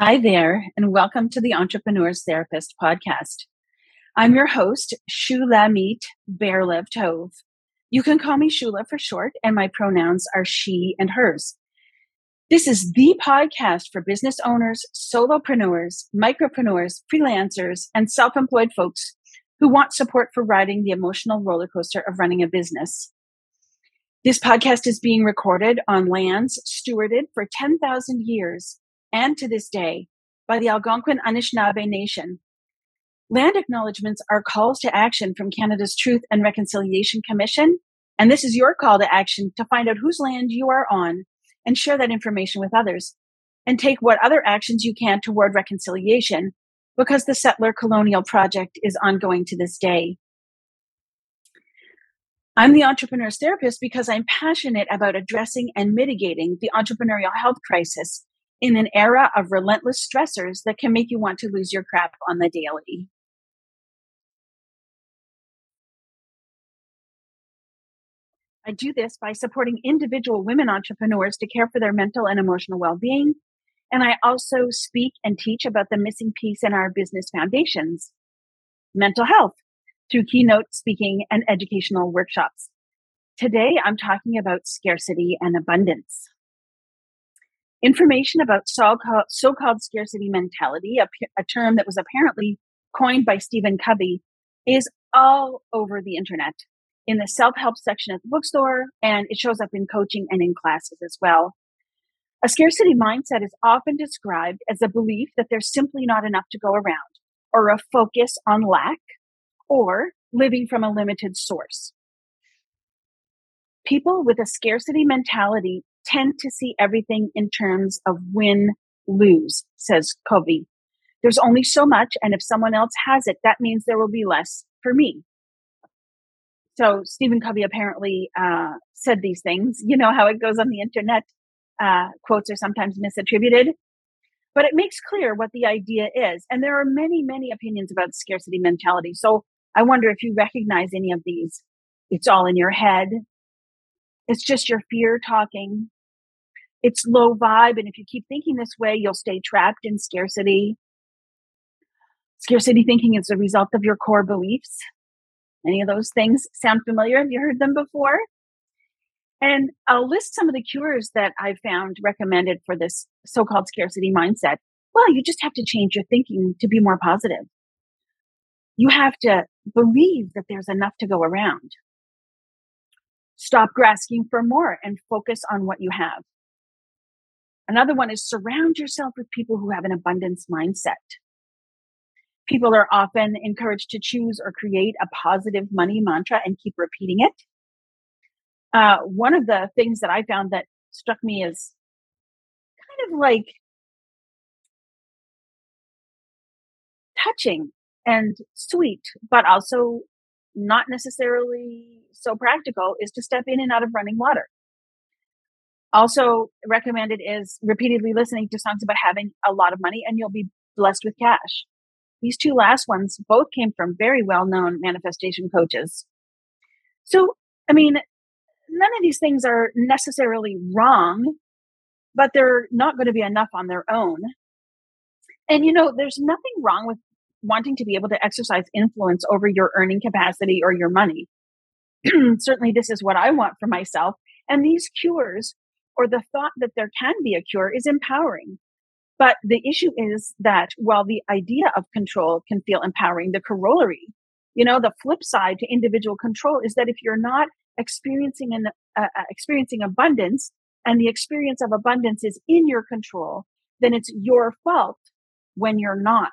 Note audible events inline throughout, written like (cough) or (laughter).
Hi there, and welcome to the Entrepreneur's Therapist podcast. I'm your host, Shula Shulamit Ber Levtov. You can call me Shula for short, and my pronouns are she and hers. This is the podcast for business owners, solopreneurs, micropreneurs, freelancers, and self employed folks who want support for riding the emotional roller coaster of running a business. This podcast is being recorded on lands stewarded for 10,000 years and to this day by the Algonquin Anishinaabe Nation. Land acknowledgements are calls to action from Canada's Truth and Reconciliation Commission, and this is your call to action to find out whose land you are on and share that information with others and take what other actions you can toward reconciliation because the settler colonial project is ongoing to this day. I'm the entrepreneur's therapist because I'm passionate about addressing and mitigating the entrepreneurial health crisis in an era of relentless stressors that can make you want to lose your crap on the daily. I do this by supporting individual women entrepreneurs to care for their mental and emotional well being. And I also speak and teach about the missing piece in our business foundations mental health through keynote speaking and educational workshops. Today, I'm talking about scarcity and abundance. Information about so called scarcity mentality, a, a term that was apparently coined by Stephen Covey, is all over the internet in the self help section at the bookstore, and it shows up in coaching and in classes as well. A scarcity mindset is often described as a belief that there's simply not enough to go around, or a focus on lack, or living from a limited source. People with a scarcity mentality tend to see everything in terms of win lose, says Covey. There's only so much, and if someone else has it, that means there will be less for me. So Stephen Covey apparently uh, said these things. You know how it goes on the internet. Uh, quotes are sometimes misattributed, but it makes clear what the idea is. And there are many, many opinions about scarcity mentality. So I wonder if you recognize any of these. It's all in your head. It's just your fear talking it's low vibe. And if you keep thinking this way, you'll stay trapped in scarcity. Scarcity thinking is a result of your core beliefs. Any of those things sound familiar? Have you heard them before? And I'll list some of the cures that I found recommended for this so called scarcity mindset. Well, you just have to change your thinking to be more positive. You have to believe that there's enough to go around. Stop grasping for more and focus on what you have. Another one is surround yourself with people who have an abundance mindset. People are often encouraged to choose or create a positive money mantra and keep repeating it. Uh, one of the things that I found that struck me as kind of like touching and sweet, but also not necessarily so practical is to step in and out of running water. Also recommended is repeatedly listening to songs about having a lot of money and you'll be blessed with cash. These two last ones both came from very well known manifestation coaches. So, I mean, none of these things are necessarily wrong, but they're not going to be enough on their own. And, you know, there's nothing wrong with wanting to be able to exercise influence over your earning capacity or your money. (clears throat) Certainly, this is what I want for myself. And these cures or the thought that there can be a cure is empowering. But the issue is that while the idea of control can feel empowering, the corollary, you know, the flip side to individual control is that if you're not experiencing an uh, uh, experiencing abundance and the experience of abundance is in your control, then it's your fault when you're not.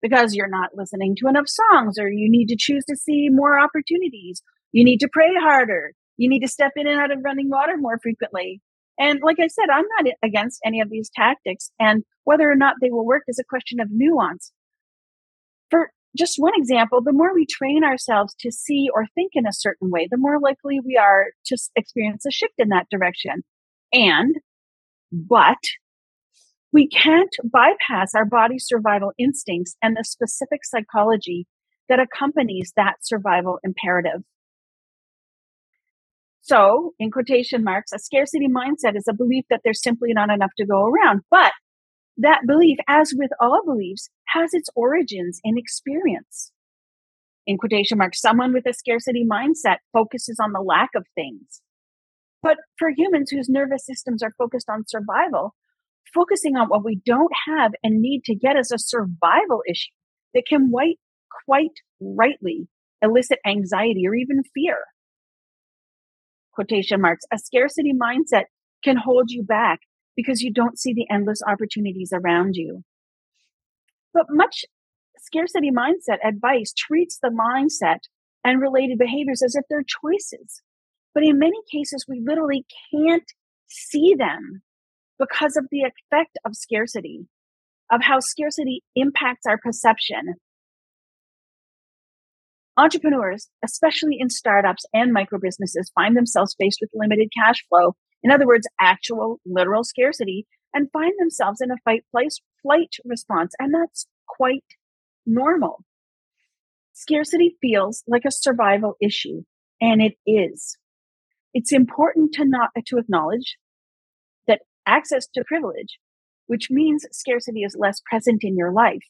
Because you're not listening to enough songs or you need to choose to see more opportunities. You need to pray harder. You need to step in and out of running water more frequently. And like I said, I'm not against any of these tactics. And whether or not they will work is a question of nuance. For just one example, the more we train ourselves to see or think in a certain way, the more likely we are to experience a shift in that direction. And, but we can't bypass our body's survival instincts and the specific psychology that accompanies that survival imperative. So, in quotation marks, a scarcity mindset is a belief that there's simply not enough to go around. But That belief, as with all beliefs, has its origins in experience. In quotation marks, someone with a scarcity mindset focuses on the lack of things. But for humans whose nervous systems are focused on survival, focusing on what we don't have and need to get is a survival issue that can quite, quite rightly elicit anxiety or even fear. Quotation marks, a scarcity mindset can hold you back because you don't see the endless opportunities around you. But much scarcity mindset advice treats the mindset and related behaviors as if they're choices. But in many cases, we literally can't see them because of the effect of scarcity, of how scarcity impacts our perception. Entrepreneurs, especially in startups and micro businesses, find themselves faced with limited cash flow. In other words, actual literal scarcity and find themselves in a fight flight, flight response. And that's quite normal. Scarcity feels like a survival issue, and it is. It's important to not to acknowledge that access to privilege, which means scarcity is less present in your life,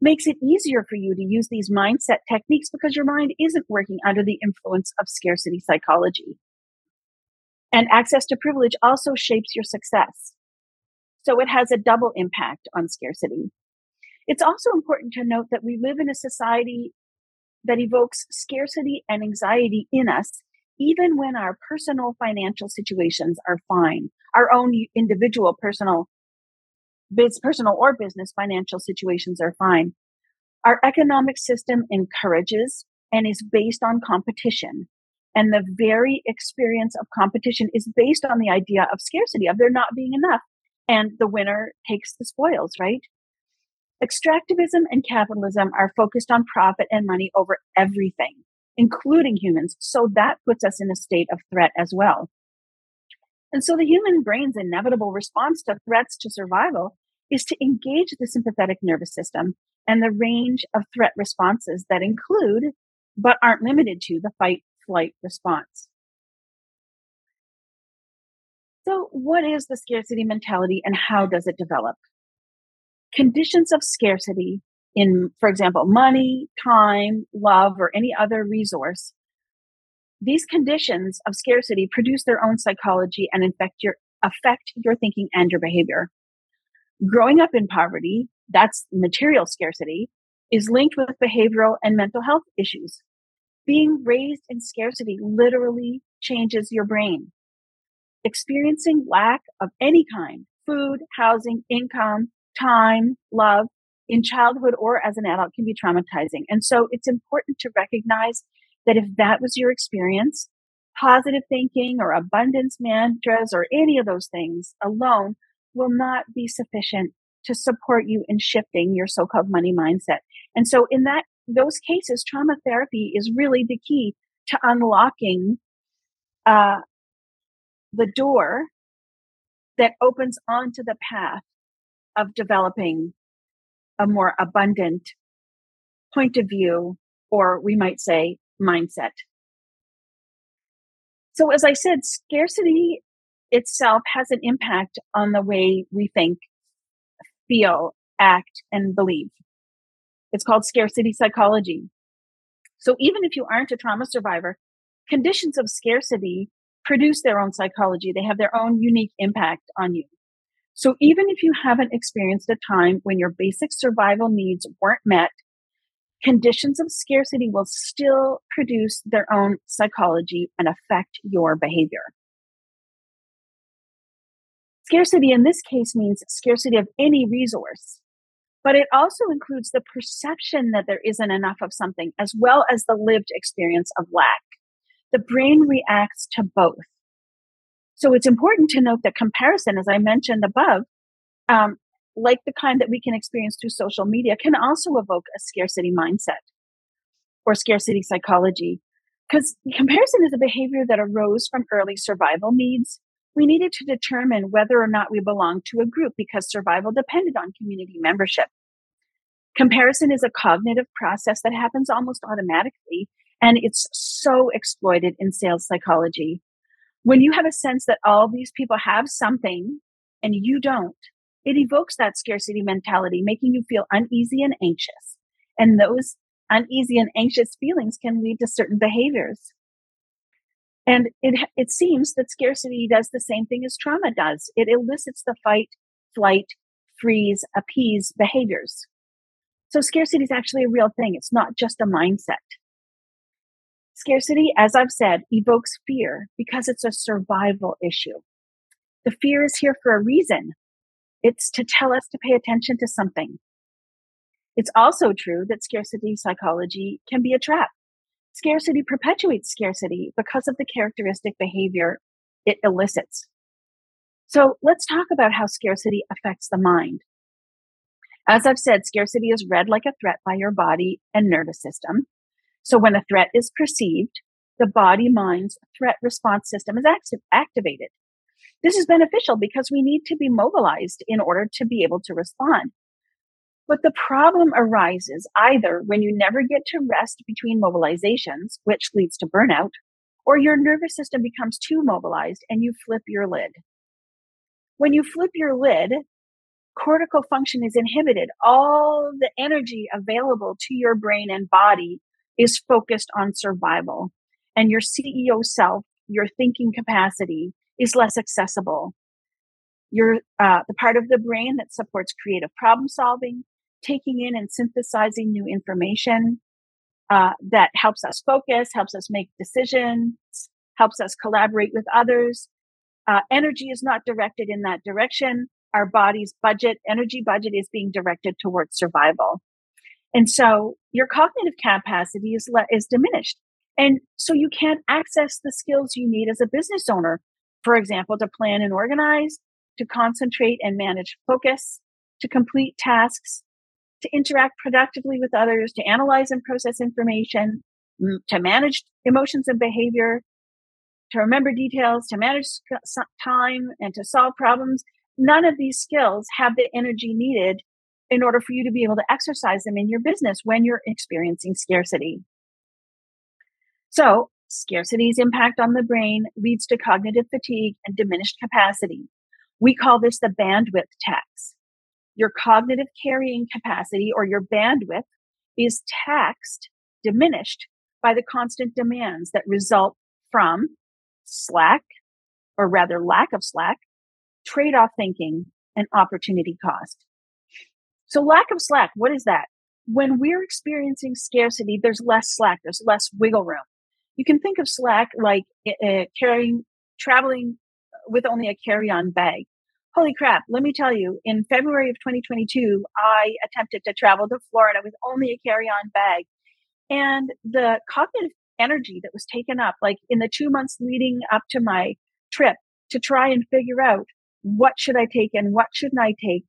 makes it easier for you to use these mindset techniques because your mind isn't working under the influence of scarcity psychology. And access to privilege also shapes your success. So it has a double impact on scarcity. It's also important to note that we live in a society that evokes scarcity and anxiety in us, even when our personal financial situations are fine. Our own individual personal, biz, personal or business financial situations are fine. Our economic system encourages and is based on competition. And the very experience of competition is based on the idea of scarcity, of there not being enough. And the winner takes the spoils, right? Extractivism and capitalism are focused on profit and money over everything, including humans. So that puts us in a state of threat as well. And so the human brain's inevitable response to threats to survival is to engage the sympathetic nervous system and the range of threat responses that include, but aren't limited to, the fight flight response. So, what is the scarcity mentality and how does it develop? conditions of scarcity in, for example, money, time, love, or any other resource, these conditions of scarcity produce their own psychology and infect your, affect your thinking and your behavior. Growing up in poverty, that's material scarcity, is linked with behavioral and mental health issues. Being raised in scarcity literally changes your brain. Experiencing lack of any kind, food, housing, income, time, love in childhood or as an adult can be traumatizing. And so it's important to recognize that if that was your experience, positive thinking or abundance mantras or any of those things alone will not be sufficient to support you in shifting your so-called money mindset. And so in that those cases, trauma therapy is really the key to unlocking uh, the door that opens onto the path of developing a more abundant point of view, or we might say mindset. So, as I said, scarcity itself has an impact on the way we think, feel, act, and believe. It's called scarcity psychology. So, even if you aren't a trauma survivor, conditions of scarcity produce their own psychology. They have their own unique impact on you. So even if you haven't experienced a time when your basic survival needs weren't met, conditions of scarcity will still produce their own psychology and affect your behavior. Scarcity in this case means scarcity of any resource, but it also includes the perception that there isn't enough of something as well as the lived experience of lack. The brain reacts to both. So it's important to note that comparison, as I mentioned above, um, like the kind that we can experience through social media, can also evoke a scarcity mindset or scarcity psychology. Because comparison is a behavior that arose from early survival needs. We needed to determine whether or not we belonged to a group because survival depended on community membership. Comparison is a cognitive process that happens almost automatically, and it's so exploited in sales psychology when you have a sense that all these people have something and you don't, it evokes that scarcity mentality, making you feel uneasy and anxious. And those uneasy and anxious feelings can lead to certain behaviors. And it, it seems that scarcity does the same thing as trauma does. It elicits the fight, flight, freeze, appease behaviors. So scarcity is actually a real thing. It's not just a mindset. Scarcity, as I've said, evokes fear because it's a survival issue. The fear is here for a reason. It's to tell us to pay attention to something. It's also true that scarcity psychology can be a trap. Scarcity perpetuates scarcity because of the characteristic behavior it elicits. So let's talk about how scarcity affects the mind. As I've said, scarcity is read like a threat by your body and nervous system. So when a threat is perceived, the body mind's threat response system is act- activated. This is beneficial because we need to be mobilized in order to be able to respond. But the problem arises either when you never get to rest between mobilizations, which leads to burnout, or your nervous system becomes too mobilized and you flip your lid. When you flip your lid, cortical function is inhibited. All the energy available to your brain and body is focused on survival. And your CEO self, your thinking capacity is less accessible. Your, uh, the part of the brain that supports creative problem solving, taking in and synthesizing new information uh, that helps us focus, helps us make decisions, helps us collaborate with others. Uh, energy is not directed in that direction. Our body's budget, energy budget is being directed towards survival. And so your cognitive capacity is, le- is diminished. And so you can't access the skills you need as a business owner. For example, to plan and organize, to concentrate and manage focus, to complete tasks, to interact productively with others, to analyze and process information, to manage emotions and behavior, to remember details, to manage time, and to solve problems. None of these skills have the energy needed in order for you to be able to exercise them in your business when you're experiencing scarcity. So, scarcity's impact on the brain leads to cognitive fatigue and diminished capacity. We call this the bandwidth tax your cognitive carrying capacity or your bandwidth is taxed, diminished by the constant demands that result from slack, or rather lack of slack, trade off thinking, and opportunity cost. So, lack of slack, what is that? When we're experiencing scarcity, there's less slack, there's less wiggle room. You can think of slack like uh, carrying, traveling with only a carry on bag holy crap, let me tell you, in February of 2022, I attempted to travel to Florida with only a carry on bag. And the cognitive energy that was taken up, like in the two months leading up to my trip to try and figure out what should I take and what shouldn't I take.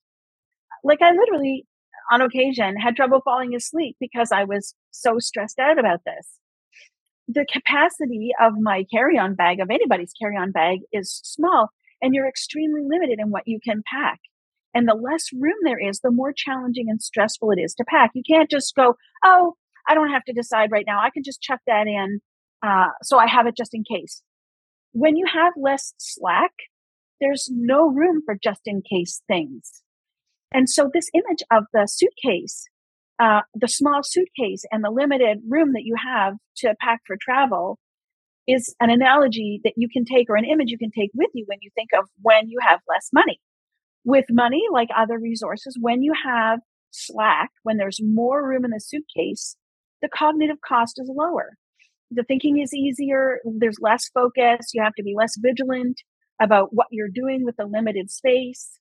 Like I literally on occasion had trouble falling asleep because I was so stressed out about this. The capacity of my carry on bag, of anybody's carry on bag, is small and you're extremely limited in what you can pack. And the less room there is, the more challenging and stressful it is to pack. You can't just go, oh, I don't have to decide right now. I can just chuck that in. Uh, so I have it just in case. When you have less slack, there's no room for just in case things. And so this image of the suitcase, uh, the small suitcase and the limited room that you have to pack for travel is an analogy that you can take or an image you can take with you when you think of when you have less money. With money, like other resources, when you have slack, when there's more room in the suitcase, the cognitive cost is lower. The thinking is easier. There's less focus. You have to be less vigilant about what you're doing with the limited space.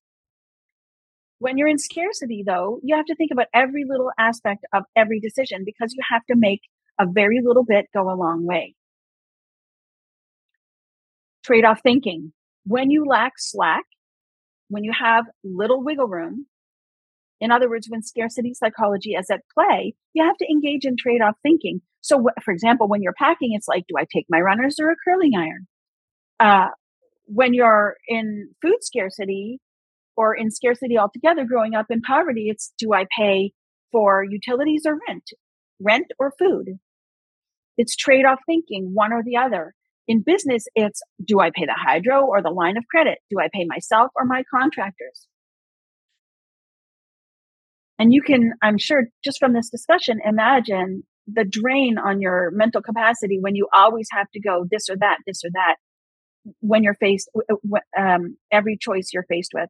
When you're in scarcity, though, you have to think about every little aspect of every decision because you have to make a very little bit go a long way trade off thinking. When you lack slack, when you have little wiggle room, in other words, when scarcity psychology is at play, you have to engage in trade off thinking. So, for example, when you're packing, it's like, do I take my runners or a curling iron? Uh, when you're in food scarcity or in scarcity altogether, growing up in poverty, it's do I pay for utilities or rent, rent or food? It's trade off thinking, one or the other. In business, it's do I pay the hydro or the line of credit? Do I pay myself or my contractors? And you can, I'm sure, just from this discussion, imagine the drain on your mental capacity when you always have to go this or that, this or that, when you're faced, um, every choice you're faced with.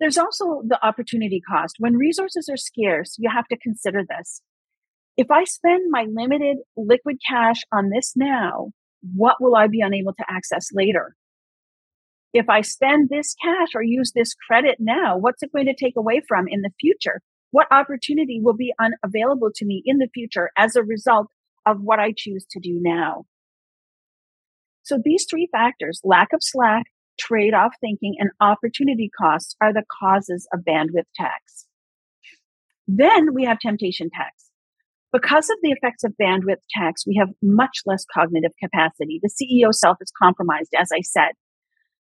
There's also the opportunity cost. When resources are scarce, you have to consider this. If I spend my limited liquid cash on this now, what will I be unable to access later? If I spend this cash or use this credit now, what's it going to take away from in the future? What opportunity will be unavailable to me in the future as a result of what I choose to do now? So these three factors, lack of slack, trade off thinking, and opportunity costs are the causes of bandwidth tax. Then we have temptation tax. Because of the effects of bandwidth tax, we have much less cognitive capacity. The CEO self is compromised, as I said.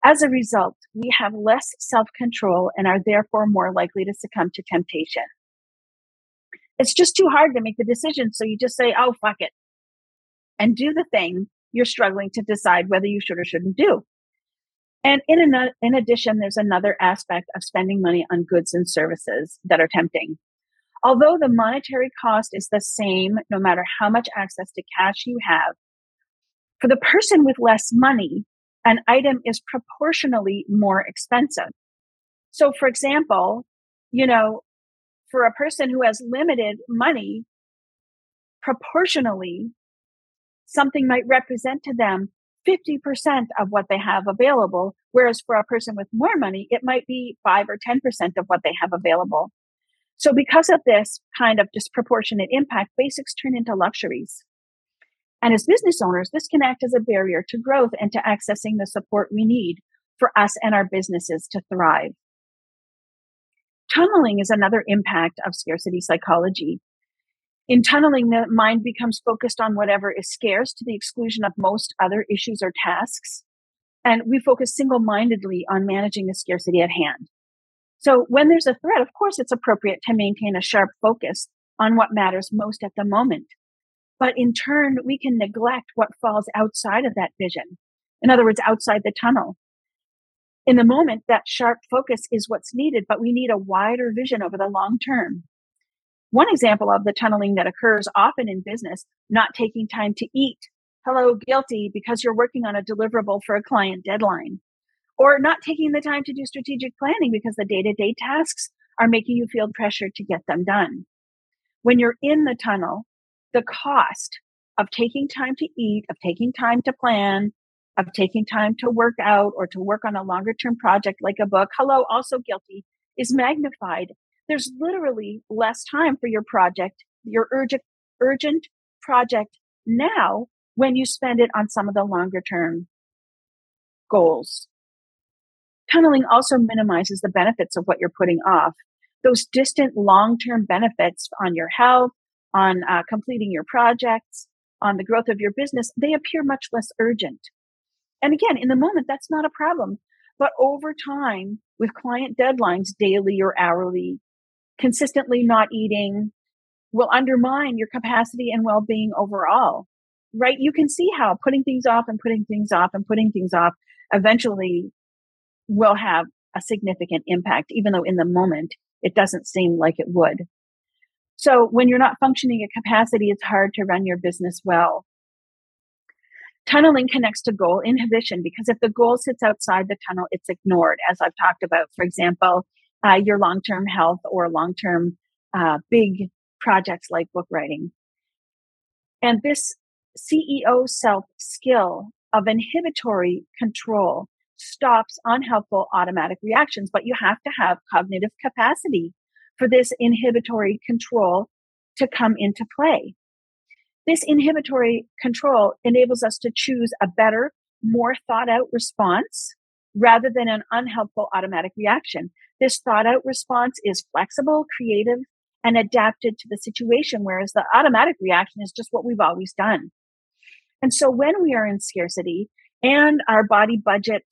As a result, we have less self control and are therefore more likely to succumb to temptation. It's just too hard to make the decision. So you just say, oh, fuck it, and do the thing you're struggling to decide whether you should or shouldn't do. And in, an, in addition, there's another aspect of spending money on goods and services that are tempting. Although the monetary cost is the same no matter how much access to cash you have, for the person with less money, an item is proportionally more expensive. So, for example, you know, for a person who has limited money, proportionally, something might represent to them 50% of what they have available. Whereas for a person with more money, it might be five or 10% of what they have available. So because of this kind of disproportionate impact, basics turn into luxuries. And as business owners, this can act as a barrier to growth and to accessing the support we need for us and our businesses to thrive. Tunneling is another impact of scarcity psychology. In tunneling, the mind becomes focused on whatever is scarce to the exclusion of most other issues or tasks. And we focus single mindedly on managing the scarcity at hand. So when there's a threat, of course, it's appropriate to maintain a sharp focus on what matters most at the moment. But in turn, we can neglect what falls outside of that vision. In other words, outside the tunnel. In the moment, that sharp focus is what's needed, but we need a wider vision over the long term. One example of the tunneling that occurs often in business, not taking time to eat. Hello, guilty because you're working on a deliverable for a client deadline. Or not taking the time to do strategic planning because the day to day tasks are making you feel pressured to get them done. When you're in the tunnel, the cost of taking time to eat, of taking time to plan, of taking time to work out or to work on a longer term project like a book, hello, also guilty, is magnified. There's literally less time for your project, your urgent, urgent project now when you spend it on some of the longer term goals. Tunneling also minimizes the benefits of what you're putting off. Those distant long term benefits on your health, on uh, completing your projects, on the growth of your business, they appear much less urgent. And again, in the moment, that's not a problem. But over time, with client deadlines, daily or hourly, consistently not eating will undermine your capacity and well being overall. Right? You can see how putting things off and putting things off and putting things off eventually will have a significant impact, even though in the moment it doesn't seem like it would. So when you're not functioning at capacity, it's hard to run your business well. Tunneling connects to goal inhibition because if the goal sits outside the tunnel, it's ignored, as I've talked about. For example, uh, your long term health or long term uh, big projects like book writing. And this CEO self skill of inhibitory control stops unhelpful automatic reactions, but you have to have cognitive capacity for this inhibitory control to come into play. This inhibitory control enables us to choose a better, more thought out response rather than an unhelpful automatic reaction. This thought out response is flexible, creative, and adapted to the situation, whereas the automatic reaction is just what we've always done. And so when we are in scarcity and our body budget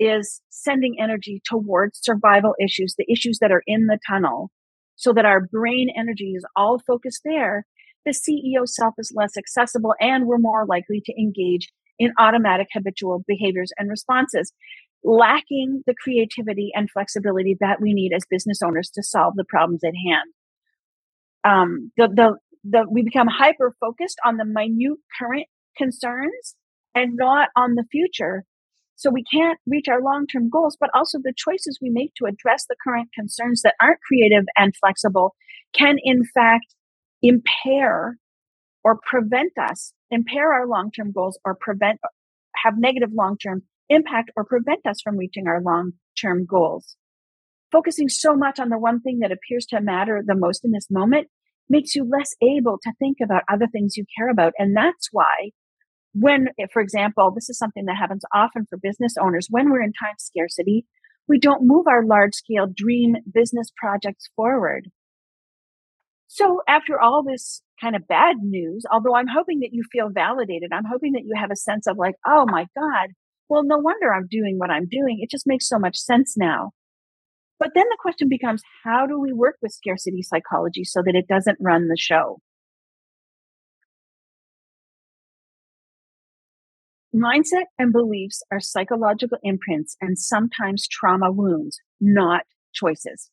is sending energy towards survival issues, the issues that are in the tunnel, so that our brain energy is all focused there, the CEO self is less accessible and we're more likely to engage in automatic habitual behaviors and responses. Lacking the creativity and flexibility that we need as business owners to solve the problems at hand. Um, the, the, the, we become hyper focused on the minute current concerns and not on the future. So we can't reach our long term goals, but also the choices we make to address the current concerns that aren't creative and flexible can, in fact, impair or prevent us, impair our long term goals or prevent, have negative long term impact or prevent us from reaching our long term goals. Focusing so much on the one thing that appears to matter the most in this moment makes you less able to think about other things you care about. And that's why when, for example, this is something that happens often for business owners, when we're in time scarcity, we don't move our large scale dream business projects forward. So after all this kind of bad news, although I'm hoping that you feel validated, I'm hoping that you have a sense of like, oh my God, well, no wonder I'm doing what I'm doing. It just makes so much sense now. But then the question becomes, how do we work with scarcity psychology so that it doesn't run the show? Mindset and beliefs are psychological imprints and sometimes trauma wounds, not choices.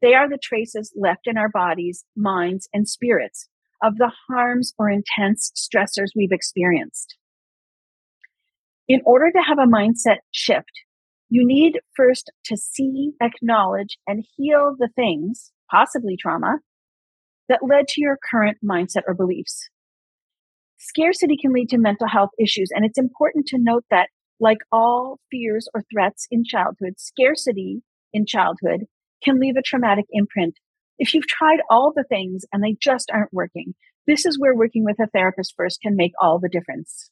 They are the traces left in our bodies, minds, and spirits of the harms or intense stressors we've experienced. In order to have a mindset shift, you need first to see, acknowledge, and heal the things, possibly trauma, that led to your current mindset or beliefs. Scarcity can lead to mental health issues, and it's important to note that, like all fears or threats in childhood, scarcity in childhood can leave a traumatic imprint. If you've tried all the things and they just aren't working, this is where working with a therapist first can make all the difference.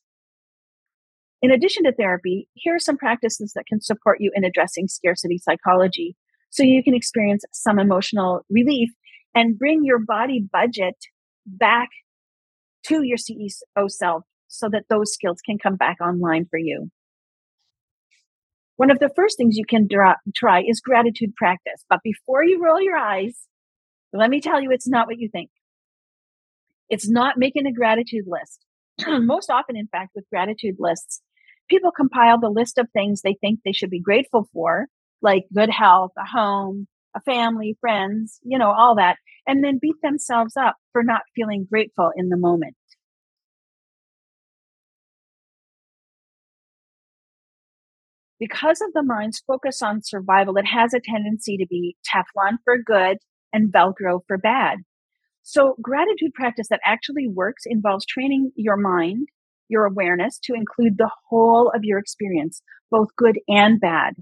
In addition to therapy, here are some practices that can support you in addressing scarcity psychology so you can experience some emotional relief and bring your body budget back to your CEO self so that those skills can come back online for you. One of the first things you can try is gratitude practice. But before you roll your eyes, let me tell you, it's not what you think. It's not making a gratitude list. (clears throat) Most often, in fact, with gratitude lists, people compile the list of things they think they should be grateful for, like good health, a home, a family, friends, you know, all that, and then beat themselves up for not feeling grateful in the moment. Because of the mind's focus on survival, it has a tendency to be Teflon for good and Velcro for bad. So, gratitude practice that actually works involves training your mind, your awareness to include the whole of your experience, both good and bad.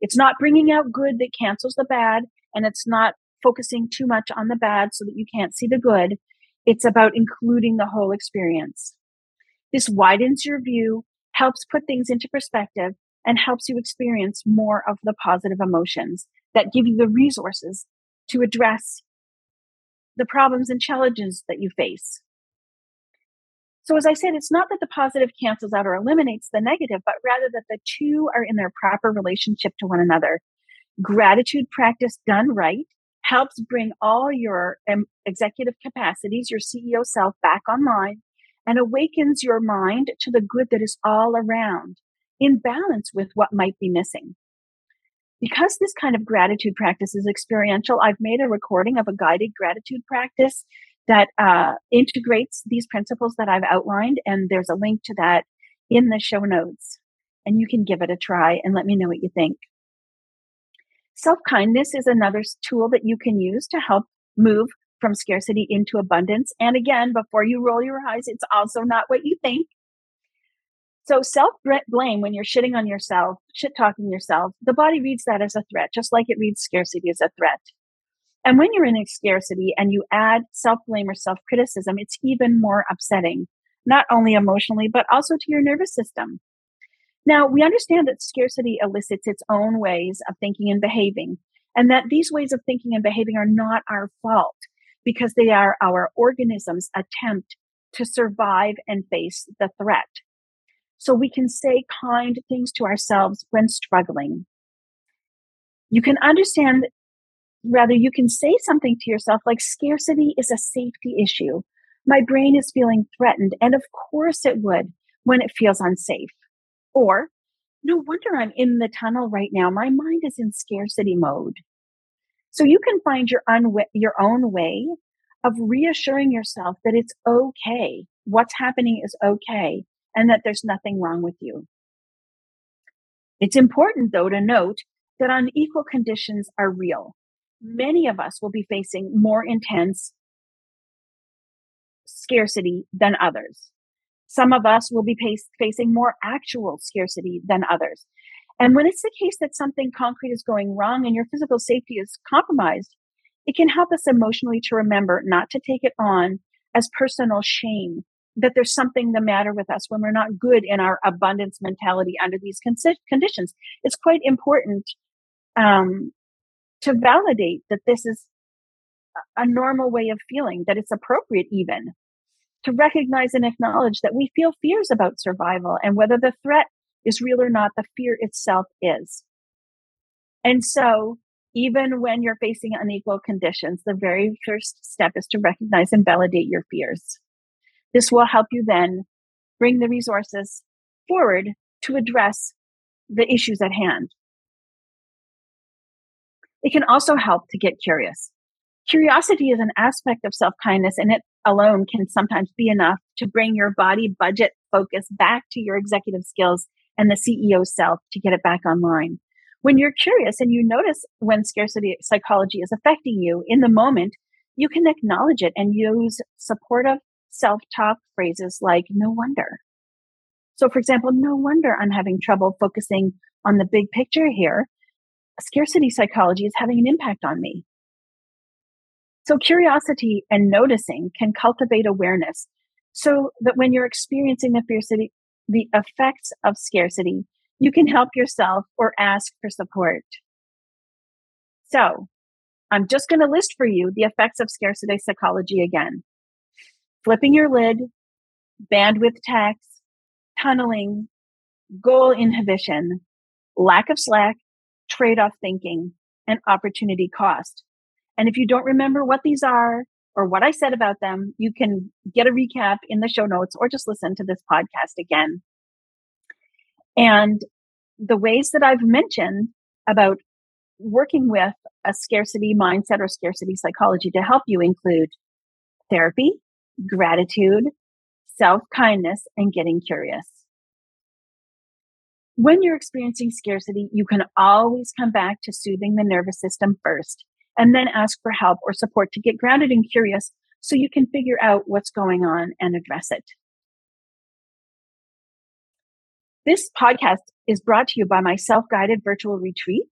It's not bringing out good that cancels the bad, and it's not focusing too much on the bad so that you can't see the good. It's about including the whole experience. This widens your view, helps put things into perspective, and helps you experience more of the positive emotions that give you the resources to address the problems and challenges that you face. So, as I said, it's not that the positive cancels out or eliminates the negative, but rather that the two are in their proper relationship to one another. Gratitude practice done right helps bring all your um, executive capacities, your CEO self back online and awakens your mind to the good that is all around in balance with what might be missing. Because this kind of gratitude practice is experiential, I've made a recording of a guided gratitude practice that uh, integrates these principles that I've outlined. And there's a link to that in the show notes. And you can give it a try and let me know what you think. Self kindness is another tool that you can use to help move from scarcity into abundance. And again, before you roll your eyes, it's also not what you think. So self blame when you're shitting on yourself, shit talking yourself, the body reads that as a threat, just like it reads scarcity as a threat. And when you're in a scarcity and you add self blame or self criticism, it's even more upsetting, not only emotionally, but also to your nervous system. Now, we understand that scarcity elicits its own ways of thinking and behaving, and that these ways of thinking and behaving are not our fault because they are our organism's attempt to survive and face the threat. So we can say kind things to ourselves when struggling. You can understand Rather, you can say something to yourself like scarcity is a safety issue. My brain is feeling threatened. And of course it would when it feels unsafe. Or no wonder I'm in the tunnel right now. My mind is in scarcity mode. So you can find your, your own way of reassuring yourself that it's okay. What's happening is okay and that there's nothing wrong with you. It's important though to note that unequal conditions are real. Many of us will be facing more intense scarcity than others. Some of us will be pace, facing more actual scarcity than others. And when it's the case that something concrete is going wrong and your physical safety is compromised, it can help us emotionally to remember not to take it on as personal shame that there's something the matter with us when we're not good in our abundance mentality under these con- conditions. It's quite important um, to validate that this is a normal way of feeling, that it's appropriate even to recognize and acknowledge that we feel fears about survival and whether the threat is real or not, the fear itself is. And so even when you're facing unequal conditions, the very first step is to recognize and validate your fears. This will help you then bring the resources forward to address the issues at hand. It can also help to get curious. Curiosity is an aspect of self kindness, and it alone can sometimes be enough to bring your body budget focus back to your executive skills and the CEO self to get it back online. When you're curious and you notice when scarcity psychology is affecting you in the moment, you can acknowledge it and use supportive self talk phrases like, no wonder. So, for example, no wonder I'm having trouble focusing on the big picture here. Scarcity psychology is having an impact on me. So, curiosity and noticing can cultivate awareness so that when you're experiencing the scarcity, the effects of scarcity, you can help yourself or ask for support. So, I'm just going to list for you the effects of scarcity psychology again flipping your lid, bandwidth tax, tunneling, goal inhibition, lack of slack, trade off thinking, and opportunity cost. And if you don't remember what these are or what I said about them, you can get a recap in the show notes or just listen to this podcast again. And the ways that I've mentioned about working with a scarcity mindset or scarcity psychology to help you include therapy, gratitude, self kindness, and getting curious. When you're experiencing scarcity, you can always come back to soothing the nervous system first and then ask for help or support to get grounded and curious so you can figure out what's going on and address it. This podcast is brought to you by my self guided virtual retreat.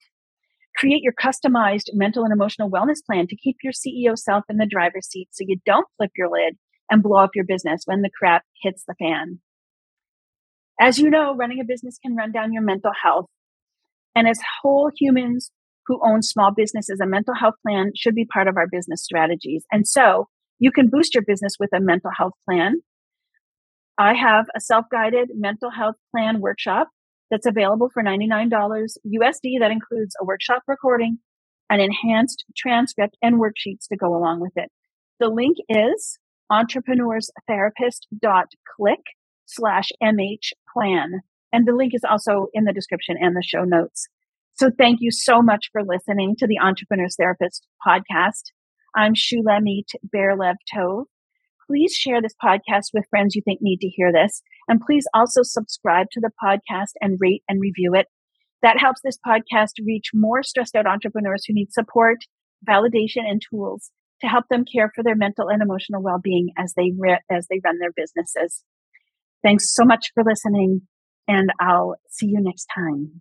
Create your customized mental and emotional wellness plan to keep your CEO self in the driver's seat so you don't flip your lid and blow up your business when the crap hits the fan. As you know, running a business can run down your mental health. And as whole humans who own small businesses, a mental health plan should be part of our business strategies. And so you can boost your business with a mental health plan. I have a self guided mental health plan workshop that's available for $99 USD. That includes a workshop recording, an enhanced transcript, and worksheets to go along with it. The link is entrepreneurstherapist.click slash MH plan. And the link is also in the description and the show notes. So thank you so much for listening to the Entrepreneurs Therapist podcast. I'm Shulamit Ber Levtov. Please share this podcast with friends you think need to hear this. And please also subscribe to the podcast and rate and review it. That helps this podcast reach more stressed out entrepreneurs who need support, validation, and tools to help them care for their mental and emotional well-being as they re- as they run their businesses. Thanks so much for listening and I'll see you next time.